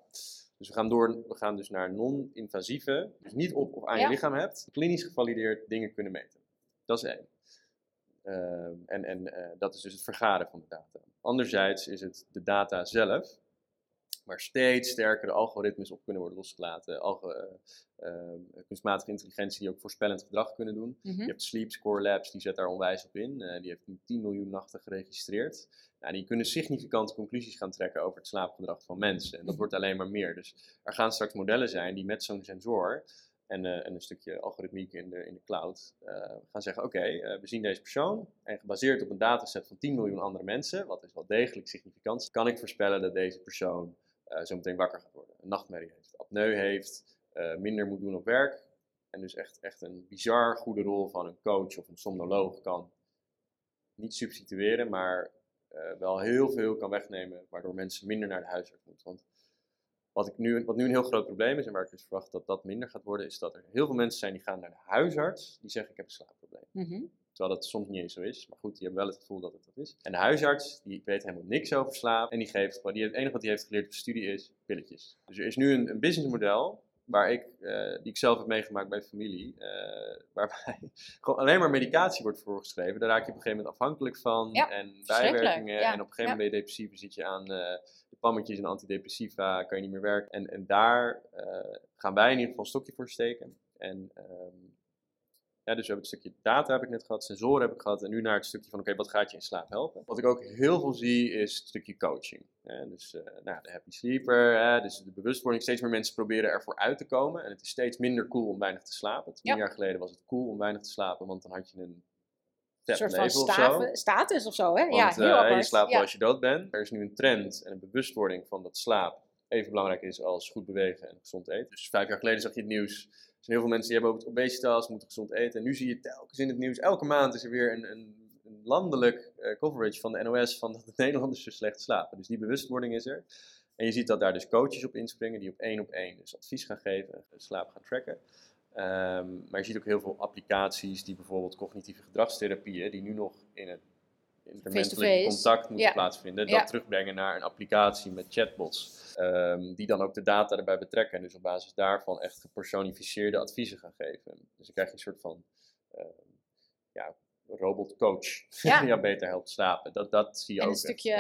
Dus we gaan, door, we gaan dus naar non-invasieve, dus niet op of aan Ja. je lichaam hebt, klinisch gevalideerd dingen kunnen meten. Dat is één. Ehm, en en eh, dat is dus het vergaren van de data. Anderzijds is het de data zelf, waar steeds sterkere algoritmes op kunnen worden losgelaten. Eh, ehm, kunstmatige intelligentie die ook voorspellend gedrag kunnen doen. Mhm. Je hebt Sleep Score Labs, die zet daar onwijs op in. Eh, die heeft nu 10 miljoen nachten geregistreerd. Nou, die kunnen significante conclusies gaan trekken over het slaapgedrag van mensen. En dat wordt alleen maar meer. Dus er gaan straks modellen zijn die met zo'n sensor en, eh, en een stukje algoritmiek in de, in de cloud eh, gaan zeggen: Oké, eh, we zien deze persoon. En gebaseerd op een dataset van 10 miljoen andere mensen, wat is wel degelijk significant, kan ik voorspellen dat deze persoon zo meteen wakker gaat worden. Een nachtmerrie heeft, apneu heeft, minder moet doen op werk. En dus echt, echt een bizar goede rol van een coach of een somnoloog kan niet substitueren, maar wel heel veel kan wegnemen, waardoor mensen minder naar de huisarts moeten. Wat, ik nu, wat nu een heel groot probleem is en waar ik dus verwacht dat dat minder gaat worden, is dat er heel veel mensen zijn die gaan naar de huisarts, die zeggen ik heb een slaapprobleem. Mhm. Terwijl dat soms niet eens zo is, maar goed, die hebben wel het gevoel dat het dat is. En de huisarts, die weet helemaal niks over slaap en die geeft gewoon, die, het enige wat hij heeft geleerd op de studie is pilletjes. Dus er is nu een, een businessmodel waar ik, eh, die ik zelf heb meegemaakt bij familie, eh, waarbij (laughs) gewoon alleen maar medicatie wordt voorgeschreven. Daar raak je op een gegeven moment afhankelijk van Ja, en bijwerkingen. ja, En op een gegeven moment ben je depressief zit je aan eh, de pammetjes en antidepressiva, kan je niet meer werken. En, en daar gaan wij in ieder geval een stokje voor steken. En ehm, ja, dus we hebben het stukje data heb ik net gehad, sensoren heb ik gehad en nu naar het stukje van oké, wat gaat je in slaap helpen? Wat ik ook heel veel zie is het stukje coaching. Dus eh, nou, de happy sleeper, hè? dus de bewustwording. Steeds meer mensen proberen ervoor uit te komen en het is steeds minder cool om weinig te slapen. Tien Ja. jaar geleden was het cool om weinig te slapen, want dan had je een Een soort van of status of zo, hè? ja, Want heel eh, apart. je slaapt ja. als je dood bent. Er is nu een trend en een bewustwording van dat slaap even belangrijk is als goed bewegen en gezond eten. Dus vijf jaar geleden zag je het nieuws. Zijn heel veel mensen die hebben ook obesitas, moeten gezond eten. En nu zie je telkens in het nieuws, elke maand is er weer een, een, een landelijk eh, coverage van de NOS van dat de (laughs) Nederlanders zo slecht slapen. Dus die bewustwording is er. En je ziet dat daar dus coaches op inspringen die op één op één dus advies gaan geven, en slaap gaan tracken. Ehm, maar je ziet ook heel veel applicaties die bijvoorbeeld cognitieve gedragstherapieën, die nu nog in het intermenselijk contact moeten Ja. plaatsvinden, Ja. dat terugbrengen naar een applicatie met chatbots. ehm, die dan ook de data erbij betrekken en dus op basis daarvan echt gepersonificeerde adviezen gaan geven. Dus dan krijg je een soort van ehm, ja, robotcoach Ja. die (laughs) jou beter helpt slapen. Dat, dat zie je En ook een stukje,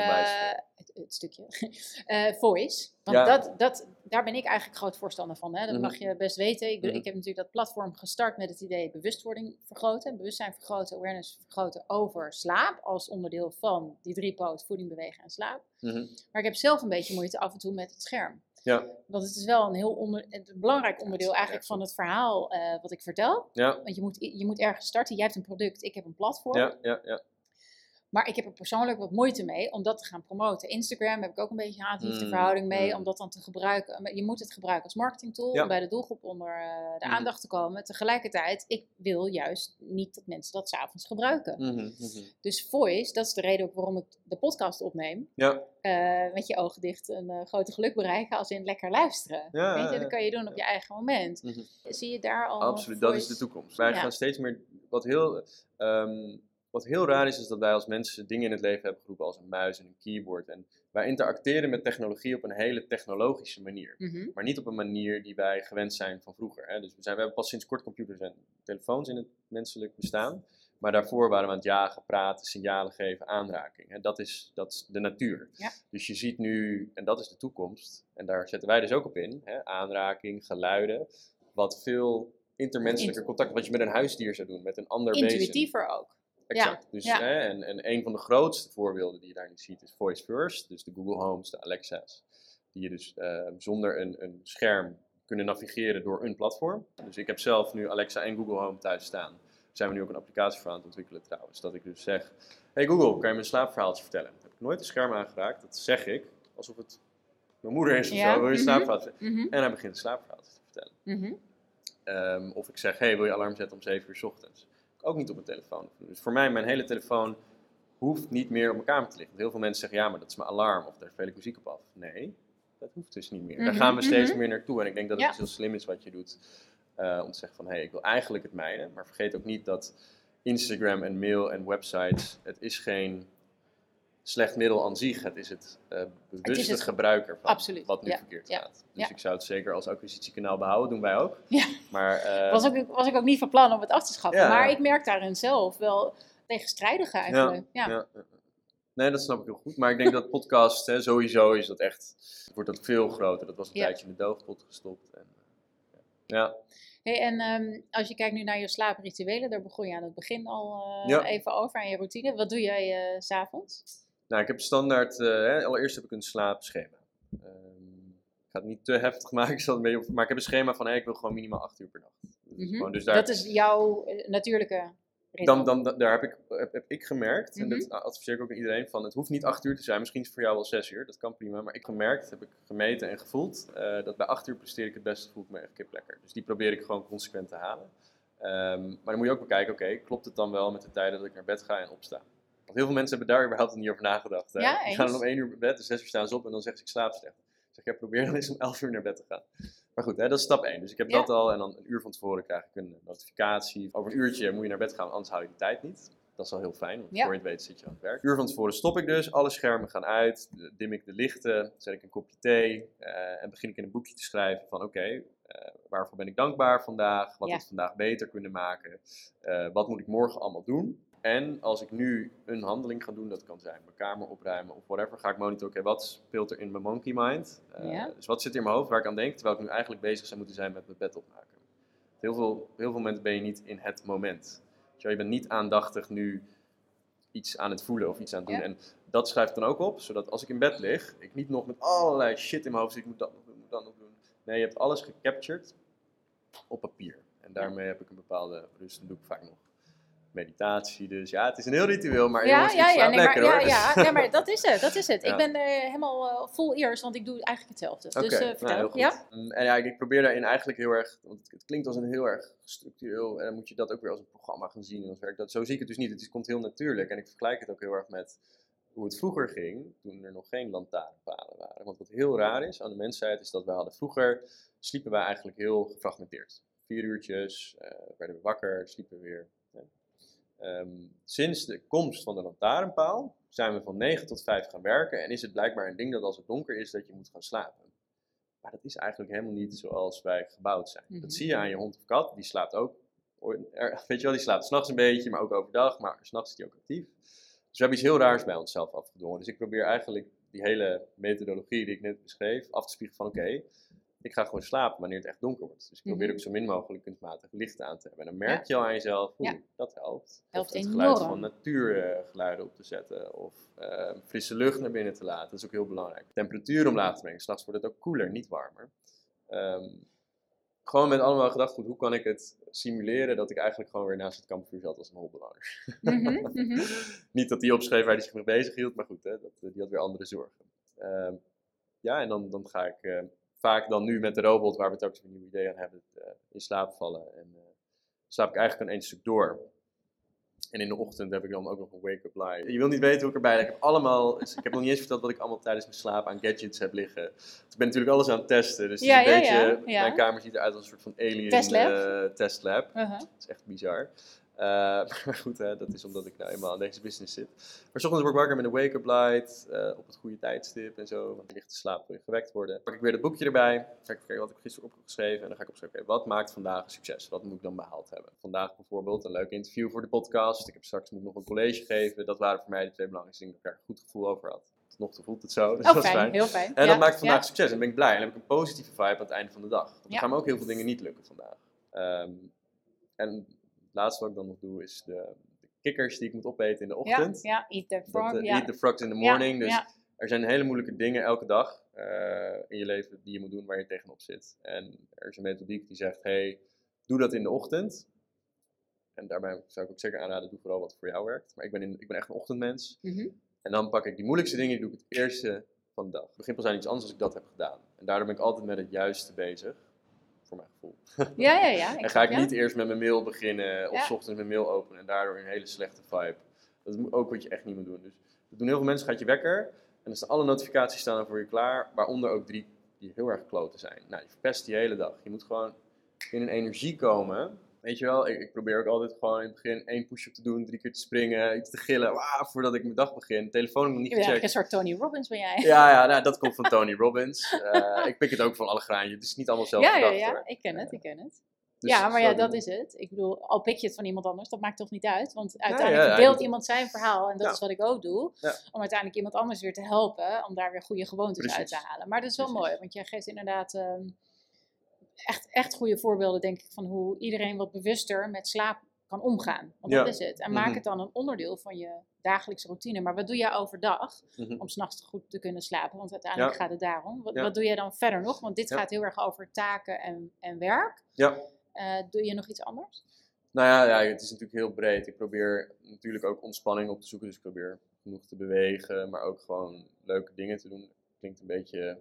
het, het stukje (laughs) eh, voice. Want Ja. dat, dat, daar ben ik eigenlijk groot voorstander van. Hè? Dat Mhm. mag je best weten. Ik, Mhm. ik heb natuurlijk dat platform gestart met het idee bewustwording vergroten. Bewustzijn vergroten, awareness vergroten over slaap. Als onderdeel van die drie poot voeding, bewegen en slaap. Mhm. Maar ik heb zelf een beetje moeite af en toe met het scherm. Ja, Want het is wel een heel onder, een belangrijk onderdeel eigenlijk van het verhaal eh, wat ik vertel. ja, Want je moet, je moet ergens starten. Jij hebt een product, ik heb een platform. ja, ja, ja. Maar ik heb er persoonlijk wat moeite mee om dat te gaan promoten. Instagram heb ik ook een beetje een haat-liefde Mm, verhouding mee. mm. Om dat dan te gebruiken. Je moet het gebruiken als marketingtool Ja. om bij de doelgroep onder eh, de Mm. aandacht te komen. Tegelijkertijd, ik wil juist niet dat mensen dat s'avonds gebruiken. Mhm, mhm. Dus voice, dat is de reden ook waarom ik de podcast opneem. Ja, Eh, met je ogen dicht een eh, grote geluk bereiken als in lekker luisteren. Ja, Weet je, dat kan je doen op je eigen moment. mhm. Zie je daar al absoluut. Dat is de toekomst. Wij gaan steeds meer. Wat heel, ehm, wat heel raar is, is dat wij als mensen dingen in het leven hebben geroepen als een muis en een keyboard. En wij interacteren met technologie op een hele technologische manier. Mhm. Maar niet op een manier die wij gewend zijn van vroeger. Hè. Dus we, zijn, we hebben pas sinds kort computers en telefoons in het menselijk bestaan. Maar daarvoor waren we aan het jagen, praten, signalen geven, aanraking. Hè. Dat, is, dat is de natuur. Ja. Dus je ziet nu, en dat is de toekomst, en daar zetten wij dus ook op in, hè, aanraking, geluiden, wat veel intermenselijker Int- contact, wat je met een huisdier zou doen, met een ander wezen. Intuïtiever ook. Exact. Dus, ja. Hè, en, en een van de grootste voorbeelden die je daar nu ziet is Voice First. Dus de Google Homes, de Alexa's. Die je dus eh, zonder een, een scherm kunnen navigeren door een platform. Dus ik heb zelf nu Alexa en Google Home thuis staan. Daar zijn we nu ook een applicatie voor aan het ontwikkelen trouwens. Dat ik dus zeg, hey Google, kan je me een slaapverhaaltje vertellen? Heb ik nooit een scherm aangeraakt. Dat zeg ik alsof het mijn moeder is of Ja, zo, wil je mhm. slaapverhaal vertellen? Mhm, En hij begint een slaapverhaal te vertellen. mhm. Ehm, of ik zeg, hey, wil je alarm zetten om 7 uur 's ochtends? Ook niet op mijn telefoon. Dus voor mij, mijn hele telefoon hoeft niet meer op mijn kamer te liggen. Want heel veel mensen zeggen, ja, maar dat is mijn alarm. Of daar speel ik muziek op af. Nee, dat hoeft dus niet meer. Daar Mhm, gaan we steeds mhm. meer naartoe. En ik denk dat Ja. het dus heel slim is wat je doet. eh, om te zeggen van, hé, hey, ik wil eigenlijk het mijne. Maar vergeet ook niet dat Instagram en mail en websites, het is geen slecht middel aan zich. Het is het eh bewuste het- gebruiker van absoluut, wat nu ja, verkeerd ja, gaat. Dus ja. ik zou het zeker als acquisitiekanaal behouden. Doen wij ook. Ja. Maar, (laughs) eh, was, ook, was ik ook niet van plan om het af te schaffen. Maar ik merk daarin zelf wel tegenstrijdige eigenlijk. Ja. Nee, dat snap ik heel goed. Maar ik denk dat podcast, hè, sowieso is dat echt, wordt dat veel groter. Dat was een tijdje in de doofpot gestopt. En, ja, Hey, en ehm, als je kijkt nu naar je slaaprituelen, daar begon je aan het begin al eh, even over, aan je routine. Wat doe jij s s'avonds? Nou, ik heb standaard, eh, hè, allereerst heb ik een slaapschema. Ehm, ik ga het niet te heftig (laughs) maken, ik zal het een beetje op- maar ik heb een schema van, hey, ik wil gewoon minimaal 8 uur per nacht. Dat is Mhm. gewoon, dus daar, Dat is jouw eh, natuurlijke ritme. dan, dan, daar heb ik, heb, heb ik gemerkt, en Mhm. dat adviseer ik ook aan iedereen, van het hoeft niet 8 uur te zijn, misschien is het voor jou wel 6 uur, dat kan prima, maar ik heb gemerkt, heb ik gemeten en gevoeld, eh, dat bij 8 uur presteer ik het beste, voel ik me echt kip lekker. Dus die probeer ik gewoon consequent te halen. Ehm, maar dan moet je ook bekijken, oké, klopt het dan wel met de tijden dat ik naar bed ga en opsta? Want heel veel mensen hebben daar überhaupt niet over nagedacht. Hè? Ja, Die gaan dan om 1 uur naar bed, dus 6 uur staan ze op en dan zeggen ze ik slaap slecht. Ik zeg, ja, probeer dan eens om 11 uur naar bed te gaan. Maar goed, hè, dat is stap 1. Dus ik heb Ja. dat al en dan een uur van tevoren krijg ik een notificatie. Over een uurtje moet je naar bed gaan, anders hou je de tijd niet. Dat is wel heel fijn, want Ja. voor je het weet zit je aan het werk. Een uur van tevoren stop ik dus, alle schermen gaan uit, dim ik de lichten, zet ik een kopje thee eh, en begin ik in een boekje te schrijven van oké, eh, waarvoor ben ik dankbaar vandaag, wat Ja. had ik vandaag beter kunnen maken, eh, wat moet ik morgen allemaal doen. En als ik nu een handeling ga doen, dat kan zijn mijn kamer opruimen of whatever, ga ik monitoren, oké, wat speelt er in mijn monkey mind? Ja. Dus wat zit er in mijn hoofd waar ik aan denk, terwijl ik nu eigenlijk bezig zou moeten zijn met mijn bed opmaken. Heel veel, heel veel momenten ben je niet in het moment. Je, bent niet aandachtig nu iets aan het voelen of iets aan het doen. Ja. En dat schrijf ik dan ook op, zodat als ik in bed lig, ik niet nog met allerlei shit in mijn hoofd zit, ik moet dat nog doen, moet dat nog doen. Nee, je hebt alles gecaptured op papier. En daarmee heb ik een bepaalde rust en doe ik vaak nog meditatie. Dus ja, het is een heel ritueel, maar ja, jongens, ja, ja, nee, maar, ja, ja, maar dat is het. Dat is het. Ja. Ik ben er helemaal eh, vol ears, want ik doe eigenlijk hetzelfde. Dus nou, vertel. heel goed. ja? Mm, En ja, ik, probeer daarin eigenlijk heel erg, want het, klinkt als een heel erg structureel, en dan moet je dat ook weer als een programma gaan zien en als werk. Dat, zo zie ik het dus niet, het is, komt heel natuurlijk en ik vergelijk het ook heel erg met hoe het vroeger ging, toen er nog geen lantaarnpalen waren. Want wat heel raar is aan de mensheid, is dat wij hadden vroeger, sliepen wij eigenlijk heel gefragmenteerd. Vier uurtjes, eh, werden we wakker, sliepen weer. Ehm, sinds de komst van de lantaarnpaal zijn we van 9 tot 5 gaan werken en is het blijkbaar een ding dat als het donker is, dat je moet gaan slapen. Maar dat is eigenlijk helemaal niet zoals wij gebouwd zijn. Mhm. Dat zie je aan je hond of kat, die slaapt ook. (laughs) Weet je wel, die slaapt s'nachts een beetje, maar ook overdag, maar s'nachts is die ook actief. Dus we hebben iets heel raars bij onszelf afgedwongen. Dus ik probeer eigenlijk die hele methodologie die ik net beschreef af te spiegelen van oké, ik ga gewoon slapen wanneer het echt donker wordt. Dus ik probeer Mhm. ook zo min mogelijk kunstmatig licht aan te hebben. En dan merk je al aan jezelf, oeh, Ja. dat helpt. Helpt of het enorm. geluid van natuurgeluiden op te zetten. Of eh, frisse lucht naar binnen te laten. Dat is ook heel belangrijk. Temperatuur omlaag te brengen. S'nachts wordt het ook koeler, niet warmer. Ehm, gewoon met allemaal gedachtegoed, hoe kan ik het simuleren dat ik eigenlijk gewoon weer naast het kampvuur zat als een holbewoner. Mhm, (laughs) mhm. Niet dat hij opschreef waar hij zich mee bezig hield, maar goed, hè, dat, eh, die had weer andere zorgen. Ehm, ja, en dan, dan ga ik vaak dan nu met de robot, waar we het ook een nieuw idee aan hebben, eh, in slaap vallen. En eh, slaap ik eigenlijk aan één stuk door. En in de ochtend heb ik dan ook nog een wake-up line. Je wil niet weten hoe ik erbij. Ik heb allemaal, dus ik heb nog niet eens verteld wat ik allemaal tijdens mijn slaap aan gadgets heb liggen. Ik ben natuurlijk alles aan het testen. Dus het Ja, is een ja, beetje, ja, mijn kamer ziet eruit als een soort van alien Testlab. eh, testlab. Uh-huh. Dat is echt bizar. Eh, (laughs) maar goed, hè, dat is omdat ik nou eenmaal aan deze business zit. Maar ochtends word ik wakker met een wake-up light, eh, op het goede tijdstip en zo. Want je ligt te slapen, wil je gewekt worden. Pak ik weer dat boekje erbij, ga ik kijken wat ik gisteren opgeschreven. En dan ga ik opschrijven, oké, wat maakt vandaag een succes? Wat moet ik dan behaald hebben? Vandaag bijvoorbeeld een leuk interview voor de podcast. Ik heb straks moet ik nog een college geven. Dat waren voor mij de twee belangrijkste dingen waar ik een goed gevoel over had. Tot nog toe voelt het zo, (laughs) dus Oh, dat is fijn. Heel fijn. En Ja, dat maakt vandaag ja. succes. En ben ik blij. En dan heb ik een positieve vibe aan het einde van de dag. Want er gaan me ook heel veel dingen niet lukken vandaag. Ehm, en laatste wat ik dan nog doe is de, de kikkers die ik moet opeten in de Ja, ochtend. ja, eat the frog. eh, ja. Eat the frogs in the Ja, morning. dus ja. er zijn hele moeilijke dingen elke dag eh, in je leven die je moet doen waar je tegenop zit. En er is een methodiek die zegt, hey, doe dat in de ochtend. En daarbij zou ik ook zeker aanraden, doe vooral wat voor jou werkt. Maar ik ben, in, ik ben echt een ochtendmens. Mhm. En dan pak ik die moeilijkste dingen, die doe ik het eerste van de dag. Het begint pas aan iets anders als ik dat heb gedaan. En daardoor ben ik altijd met het juiste bezig, voor mijn gevoel. Ja, ja, ja. (laughs) en ga ik niet eerst met mijn mail beginnen of s ochtends mijn mail openen en daardoor een hele slechte vibe. Dat is ook wat je echt niet moet doen. Dus dat doen heel veel mensen, gaat je wekker en dan staan alle notificaties staan voor je klaar, waaronder ook drie die heel erg kloten zijn. Nou, je verpest die hele dag. Je moet gewoon in een energie komen Weet je wel, ik, ik, probeer ook altijd gewoon in het begin één push-up te doen, drie keer te springen, iets te gillen, voordat ik mijn dag begin. Telefoon nog niet ja, gecheckt. een soort Tony Robbins ben jij. Ja, ja nou, dat komt van Tony Robbins. Uh, ik pik het ook van alle graantjes. Het is niet allemaal zelf Ja, ja, ja, ik ken het, ik ken het. Dus ja, maar ja, dat is het. Ik bedoel, al pik je het van iemand anders, dat maakt toch niet uit. Want uiteindelijk ja, deelt iemand zijn verhaal en dat is wat ik ook doe. Om uiteindelijk iemand anders weer te helpen, om daar weer goede gewoontes uit te halen. Maar dat is wel mooi, want jij geeft inderdaad... Ehm, echt, echt goede voorbeelden, denk ik, van hoe iedereen wat bewuster met slaap kan omgaan. Want dat is het. En maak mhm. het dan een onderdeel van je dagelijkse routine. Maar wat doe jij overdag mm -hmm. om s'nachts goed te kunnen slapen? Want uiteindelijk gaat het daarom. Wat, wat, doe jij dan verder nog? Want dit gaat heel erg over taken en, en werk. Ja. Uh, doe je nog iets anders? Nou ja, ja, het is natuurlijk heel breed. Ik probeer natuurlijk ook ontspanning op te zoeken. Dus ik probeer genoeg te bewegen, maar ook gewoon leuke dingen te doen. Klinkt een beetje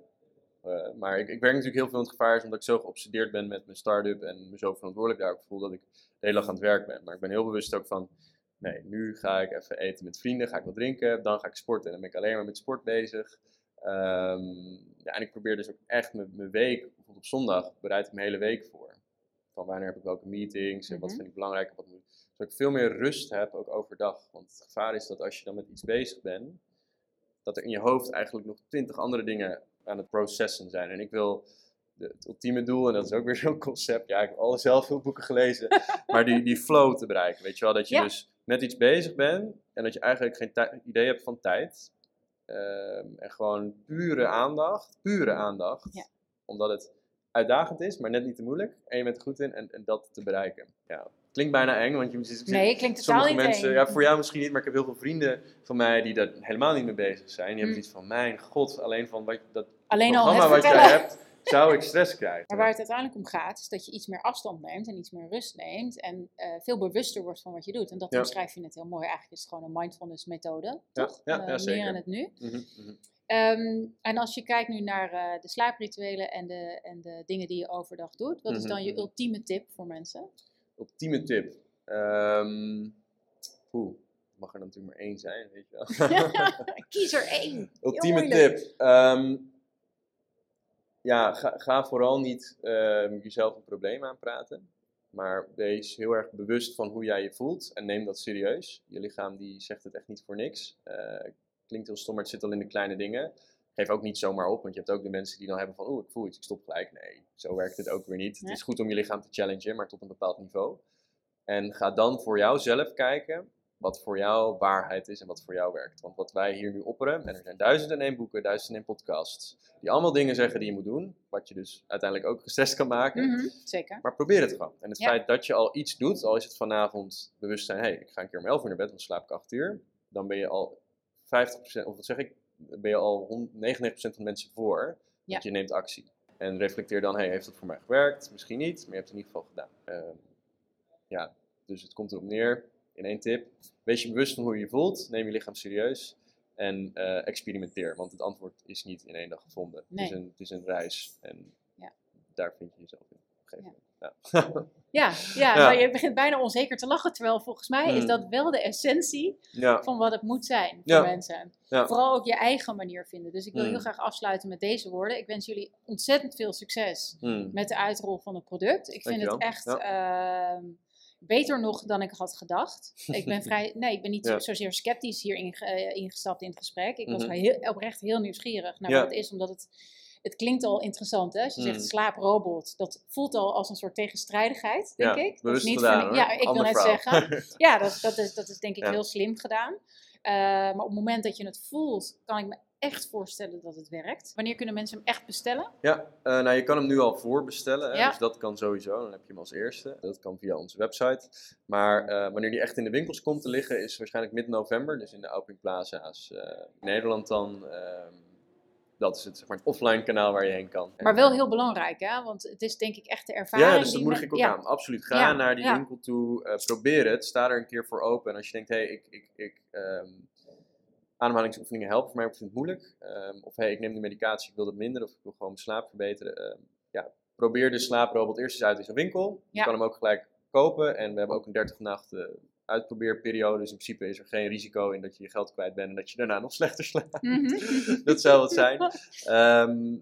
uh, maar ik, ik, werk natuurlijk heel veel in het gevaar, omdat ik zo geobsedeerd ben met mijn start-up en me zo verantwoordelijk daarvoor voel dat ik de hele dag aan het werk ben. Maar ik ben heel bewust ook van, nee, nu ga ik even eten met vrienden, ga ik wat drinken, dan ga ik sporten en dan ben ik alleen maar met sport bezig. Um, ja, en ik probeer dus ook echt mijn, week, bijvoorbeeld op zondag, bereid ik mijn hele week voor. Van wanneer heb ik welke meetings en wat mhm. vind ik belangrijk en wat moet. Zodat ik veel meer rust heb, ook overdag. Want het gevaar is dat als je dan met iets bezig bent, dat er in je hoofd eigenlijk nog twintig andere dingen aan het processen zijn. En ik wil de, het ultieme doel, en dat is ook weer (laughs) zo'n concept, ja, ik heb alle zelf veel boeken gelezen, (laughs) maar die, die flow te bereiken. Weet je wel, dat je dus met iets bezig bent en dat je eigenlijk geen idee hebt van tijd. Ehm, en gewoon pure aandacht, pure aandacht, ja. omdat het uitdagend is, maar net niet te moeilijk. En je bent er goed in en, en dat te bereiken. Ja, klinkt bijna eng, want je ziet nee, klinkt sommige mensen, eng. Ja, voor jou misschien niet, maar ik heb heel veel vrienden van mij die daar helemaal niet mee bezig zijn. Die hebben mm. iets van, mijn god, alleen van wat, dat alleen programma al wat jij hebt, zou ik stress krijgen. Maar waar het uiteindelijk om gaat, is dat je iets meer afstand neemt en iets meer rust neemt en uh, veel bewuster wordt van wat je doet. En dat ja. omschrijf je het heel mooi. Eigenlijk is het gewoon een mindfulness methode, toch? Ja, ja, uh, zeker. Meer in het nu. Mm -hmm, mm -hmm. Um, en als je kijkt nu naar uh, de slaaprituelen en de, en de dingen die je overdag doet, wat is dan je ultieme tip voor mensen? Ultieme tip? Um, Oeh, mag er natuurlijk maar één zijn, weet je wel. (laughs) Kies er één. Ultieme tip. Um, ja, ga, ga, vooral niet uh, jezelf een probleem aanpraten. Maar wees heel erg bewust van hoe jij je voelt en neem dat serieus. Je lichaam die zegt het echt niet voor niks. Uh, klinkt heel stom, maar het zit al in de kleine dingen. Geef ook niet zomaar op, want je hebt ook de mensen die dan hebben van, oeh, ik voel iets, ik stop gelijk. Nee, zo werkt het ook weer niet. Het is goed om je lichaam te challengen, maar tot een bepaald niveau. En ga dan voor jouzelf kijken wat voor jou waarheid is en wat voor jou werkt. Want wat wij hier nu opperen, en er zijn duizenden en één boeken, duizenden en podcasts, die allemaal dingen zeggen die je moet doen, wat je dus uiteindelijk ook gestrest kan maken. Mm -hmm, zeker. Maar probeer het gewoon. En het feit dat je al iets doet, al is het vanavond bewust zijn, hé, hey, ik ga een keer om 11 uur naar bed, dan slaap ik 8 uur, dan ben je al 50%, of wat zeg ik, ben je al 99% van de mensen voor, ja. want je neemt actie. En reflecteer dan, hey, heeft dat voor mij gewerkt? Misschien niet, maar je hebt het in ieder geval gedaan. Uh, ja, dus het komt erop neer, in één tip, wees je bewust van hoe je je voelt, neem je lichaam serieus en uh, experimenteer. Want het antwoord is niet in één dag gevonden. Nee. Het, is een, het is een reis en ja. daar vind je jezelf in. Ja. Ja. ja, ja, maar je begint bijna onzeker te lachen. Terwijl volgens mij mm. is dat wel de essentie ja. van wat het moet zijn voor mensen. Vooral ook je eigen manier vinden. Dus ik wil mm. heel graag afsluiten met deze woorden. Ik wens jullie ontzettend veel succes mm. met de uitrol van het product. Ik vind het echt uh, beter nog dan ik had gedacht. ik ben (laughs) vrij, nee, ik ben niet zozeer sceptisch hier uh, ingestapt in het gesprek. Ik was -hmm. heel, oprecht heel nieuwsgierig naar wat het is, omdat het het klinkt al interessant, hè? Als je zegt slaaprobot, dat voelt al als een soort tegenstrijdigheid, denk ja, ik. Dat is niet gedaan, Ja, ik wil net zeggen. (laughs) ja, dat, dat, is, dat is denk ik ja. heel slim gedaan. Uh, maar op het moment dat je het voelt, kan ik me echt voorstellen dat het werkt. Wanneer kunnen mensen hem echt bestellen? Ja, uh, nou je kan hem nu al voorbestellen. Ja. Dus dat kan sowieso. Dan heb je hem als eerste. Dat kan via onze website. Maar uh, wanneer die echt in de winkels komt te liggen, is waarschijnlijk mid-november. Dus in de Open Plaza's Nederland dan. Dat is het, zeg maar, het offline kanaal waar je heen kan. Maar wel heel belangrijk, hè? Want het is denk ik echt de ervaring. Ja, dus dat moedig ik ook ja. aan. Absoluut. Ga ja, naar die ja. winkel toe. Uh, probeer het. Sta er een keer voor open. En als je denkt, hé, hey, ik, ik, ik um, ademhalingsoefeningen helpen voor mij, ik vind het moeilijk. Ehm, of hey, ik neem de medicatie, ik wil dat minder, of ik wil gewoon mijn slaap verbeteren. Ehm, ja, probeer de slaaprobot eerst eens uit in zo'n winkel. Je kan hem ook gelijk kopen. En we hebben ook een 30 nachten uitprobeerperiode. Dus in principe is er geen risico in dat je je geld kwijt bent en dat je daarna nog (laughs) slechter slaapt. Mhm. (laughs) dat zou wat zijn. Ehm,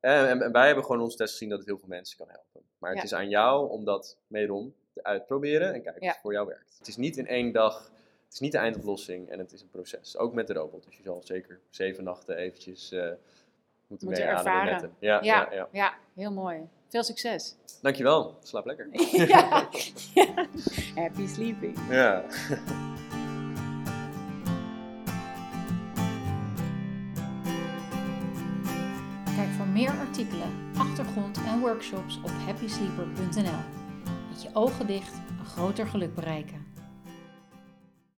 en, en- en wij hebben gewoon ons test gezien dat het heel veel mensen kan helpen. Maar het Ja. is aan jou om dat wederom te uitproberen en kijken Ja. of het voor jou werkt. Het is niet in één dag, het is niet de eindoplossing en het is een proces. Ook met de robot. Dus je zal zeker zeven nachten eventjes eh moeten met ervaren. Ja, ja. Ja. Ja, Ja, heel mooi. Veel succes. Dankjewel. Slaap lekker. (laughs) ja. Happy sleeping. Ja. Kijk voor meer artikelen, achtergrond en workshops op happysleeper.nl. Met je ogen dicht een groter geluk bereiken.